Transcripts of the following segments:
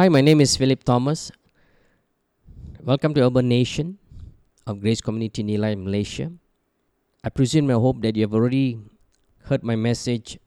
Hi, my name is Philip Thomas. Welcome to Urban Nation of Grace Community Nilai, Malaysia. I presume I hope that you have already heard my message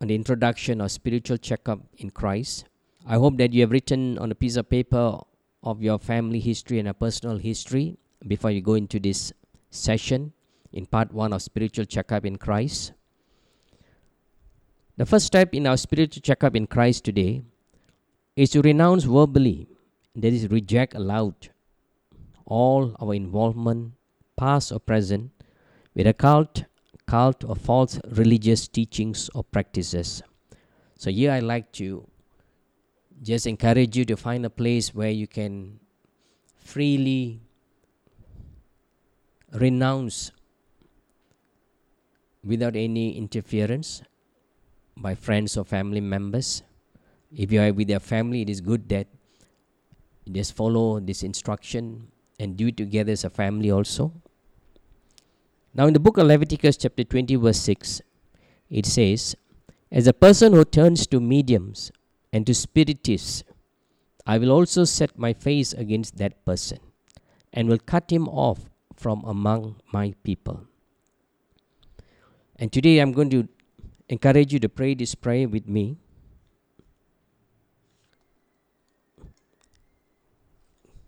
on the introduction of spiritual checkup in Christ. I hope that you have written on a piece of paper of your family history and a personal history before you go into this session in part one of spiritual checkup in Christ. The first step in our spiritual checkup in Christ today is to renounce verbally, that is, reject aloud all our involvement, past or present, with occult, cult or false religious teachings or practices. So here I like to just encourage you to find a place where you can freely renounce without any interference by friends or family members. If you are with your family, it is good that you just follow this instruction and do it together as a family also. Now, in the book of Leviticus, chapter 20, verse 6, it says, As a person who turns to mediums and to spiritists, I will also set my face against that person and will cut him off from among my people. And today I'm going to encourage you to pray this prayer with me.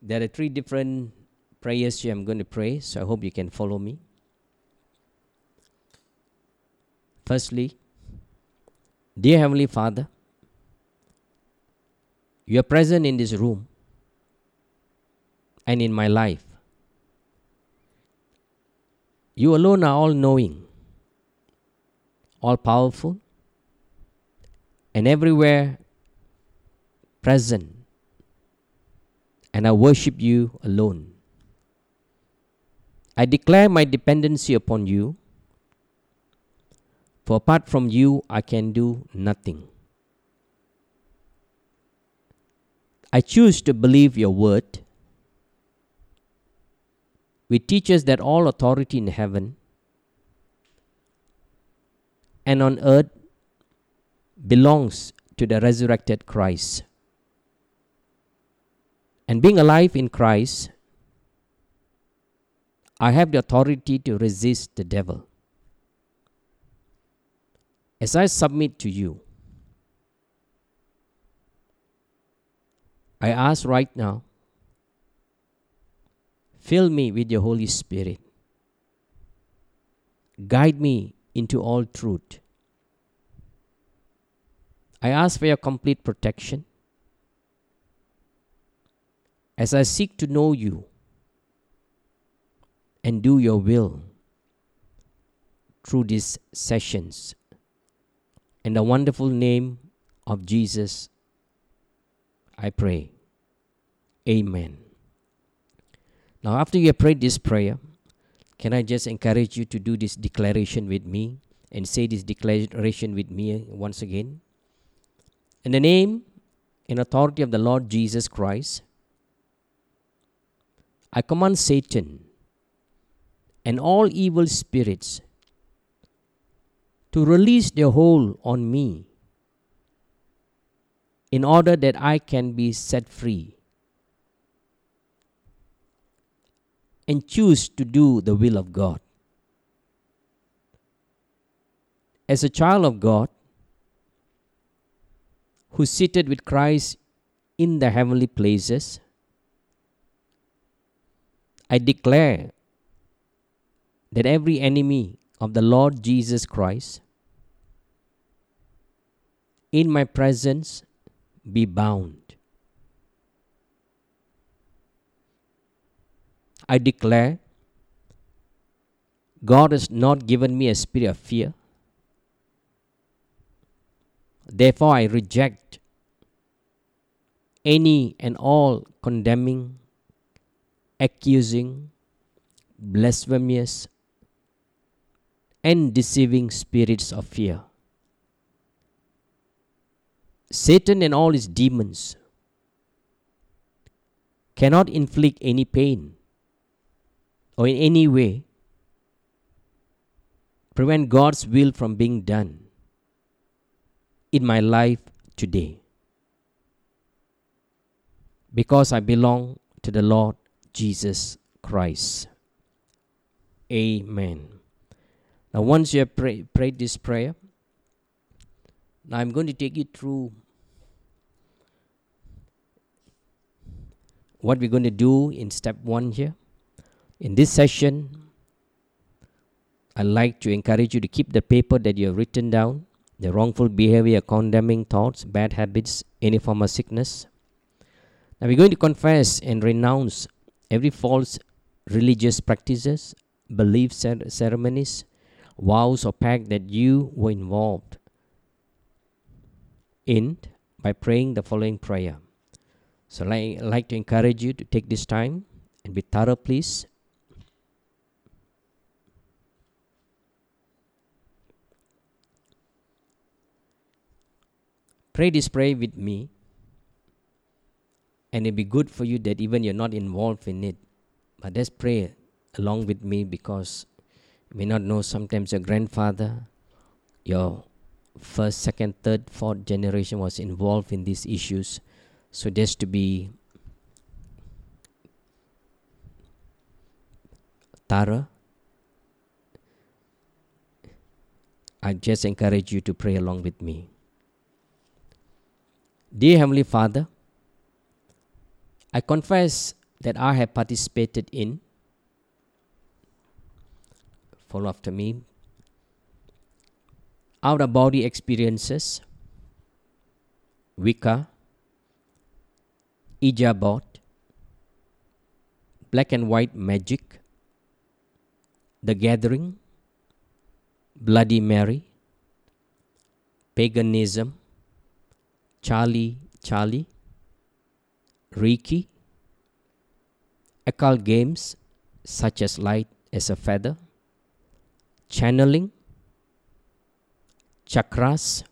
There are three different prayers here I'm going to pray, so I hope you can follow me. Firstly, Dear Heavenly Father, you are present in this room and in my life. You alone are all knowing, all powerful, and everywhere present. And I worship you alone. I declare my dependency upon you, for apart from you, I can do nothing. I choose to believe your word, which teaches that all authority in heaven and on earth belongs to the resurrected Christ. And being alive in Christ, I have the authority to resist the devil. As I submit to you, I ask right now, fill me with your Holy Spirit. Guide me into all truth. I ask for your complete protection as I seek to know you and do your will through these sessions. In the wonderful name of Jesus, I pray. Amen. Now, after you have prayed this prayer, can I just encourage you to do this declaration with me and say this declaration with me once again? In the name and authority of the Lord Jesus Christ, I command Satan and all evil spirits to release their hold on me in order that I can be set free and choose to do the will of God. As a child of God who seated with Christ in the heavenly places, I declare that every enemy of the Lord Jesus Christ in my presence be bound. I declare God has not given me a spirit of fear. Therefore, I reject any and all condemning, accusing, blasphemous, and deceiving spirits of fear. Satan and all his demons cannot inflict any pain or in any way prevent God's will from being done in my life today. because I belong to the Lord Jesus Christ. Amen. Now, once you have pray, prayed this prayer, now I'm going to take you through what we're going to do in step one here. In this session, I'd like to encourage you to keep the paper that you have written down the wrongful behavior, condemning thoughts, bad habits, any form of sickness. Now we're going to confess and renounce every false religious practices, belief ceremonies, vows or pact that you were involved in by praying the following prayer. So I like to encourage you to take this time and be thorough, please. Pray this prayer with me, and it'll be good for you that even you're not involved in it. But let's pray along with me because you may not know sometimes your grandfather, your first, second, third, fourth generation was involved in these issues. So there's to be Tara. I just encourage you to pray along with me. Dear Heavenly Father, I confess that I have participated in, follow after me, out of body experiences, Wicca, Ouija board, black and white magic, the gathering, Bloody Mary, paganism, Charlie Charlie, Reiki, occult games such as light as a feather, channeling, chakras,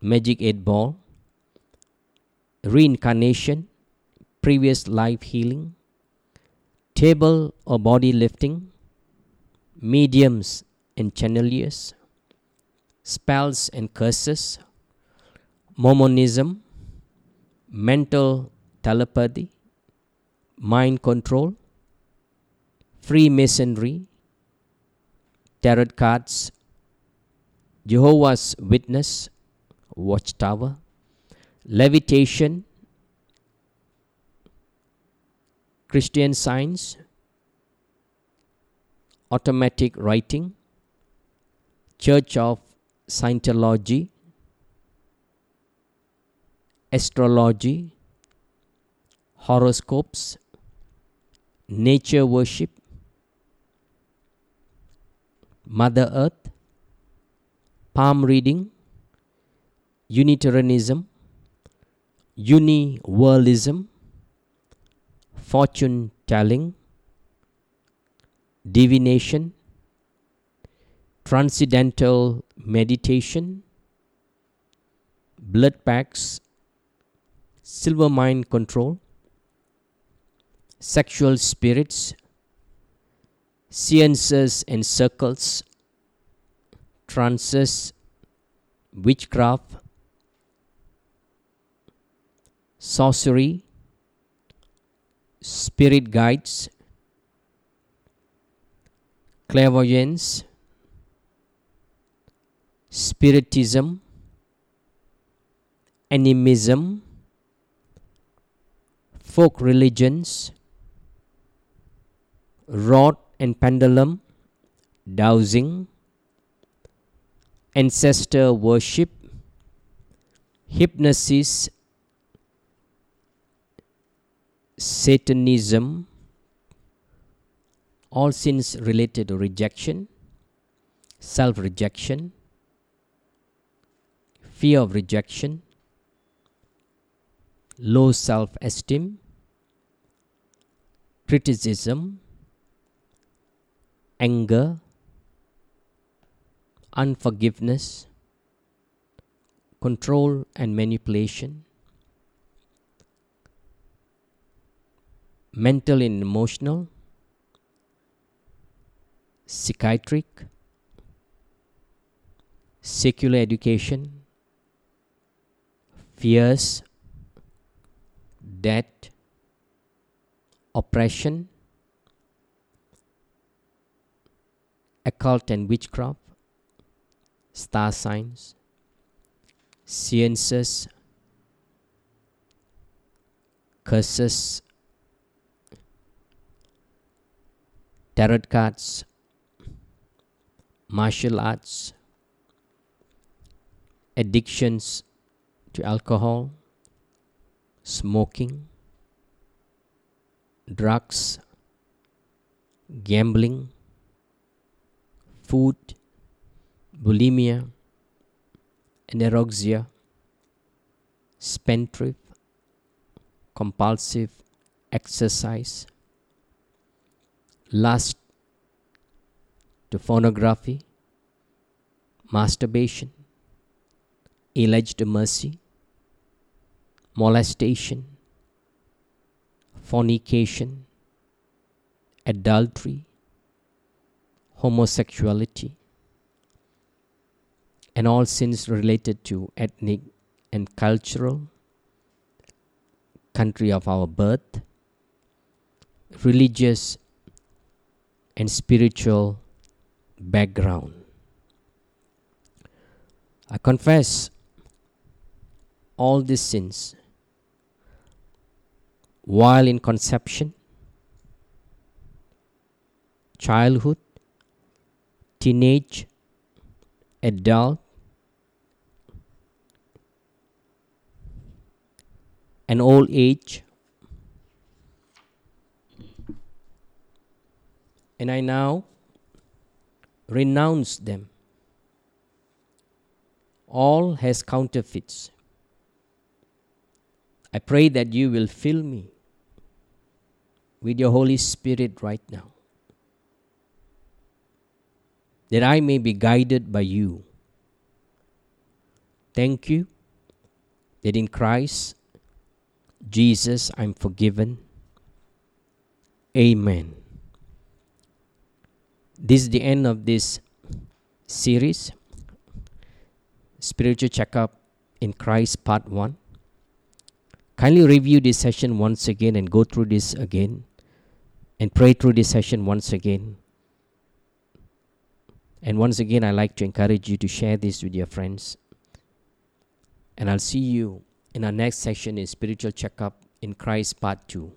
magic eight ball, reincarnation, previous life healing, table or body lifting, mediums and channeliers, spells and curses, Mormonism, mental telepathy, mind control, Freemasonry, tarot cards, Jehovah's Witness, Watchtower, levitation, Christian science, automatic writing, Church of Scientology, astrology, horoscopes, nature worship, Mother Earth, palm reading, Unitarianism, Uniworldism, fortune telling, divination, transcendental meditation, blood packs, Silva Mind Control, sexual spirits, seances and circles, trances, witchcraft, sorcery, spirit guides, clairvoyance, spiritism, animism, folk religions, rod and pendulum, dowsing, ancestor worship, hypnosis, Satanism, all sins related to rejection, self rejection, fear of rejection, low self esteem, criticism, anger, unforgiveness, control and manipulation, mental and emotional, psychiatric, secular education, fears, debt, oppression, occult and witchcraft, star signs, sciences, curses, tarot cards, martial arts, addictions to alcohol, smoking, drugs, gambling, food, bulimia, anorexia, spendthrift, compulsive exercise, lust to pornography, masturbation, alleged mercy, molestation, fornication, adultery, homosexuality, and all sins related to ethnic and cultural country of our birth, religious and spiritual background. I confess all these sins while in conception, childhood, teenage, adult, and old age. And I now renounce them. All has counterfeits. I pray that you will fill me with your Holy Spirit right now, that I may be guided by you. Thank you that in Christ Jesus I'm forgiven. Amen. This is the end of this series, Spiritual Checkup in Christ, Part 1. Kindly review this session once again and go through this again and pray through this session once again. And once again, I like to encourage you to share this with your friends. And I'll see you in our next session in Spiritual Checkup in Christ Part 2.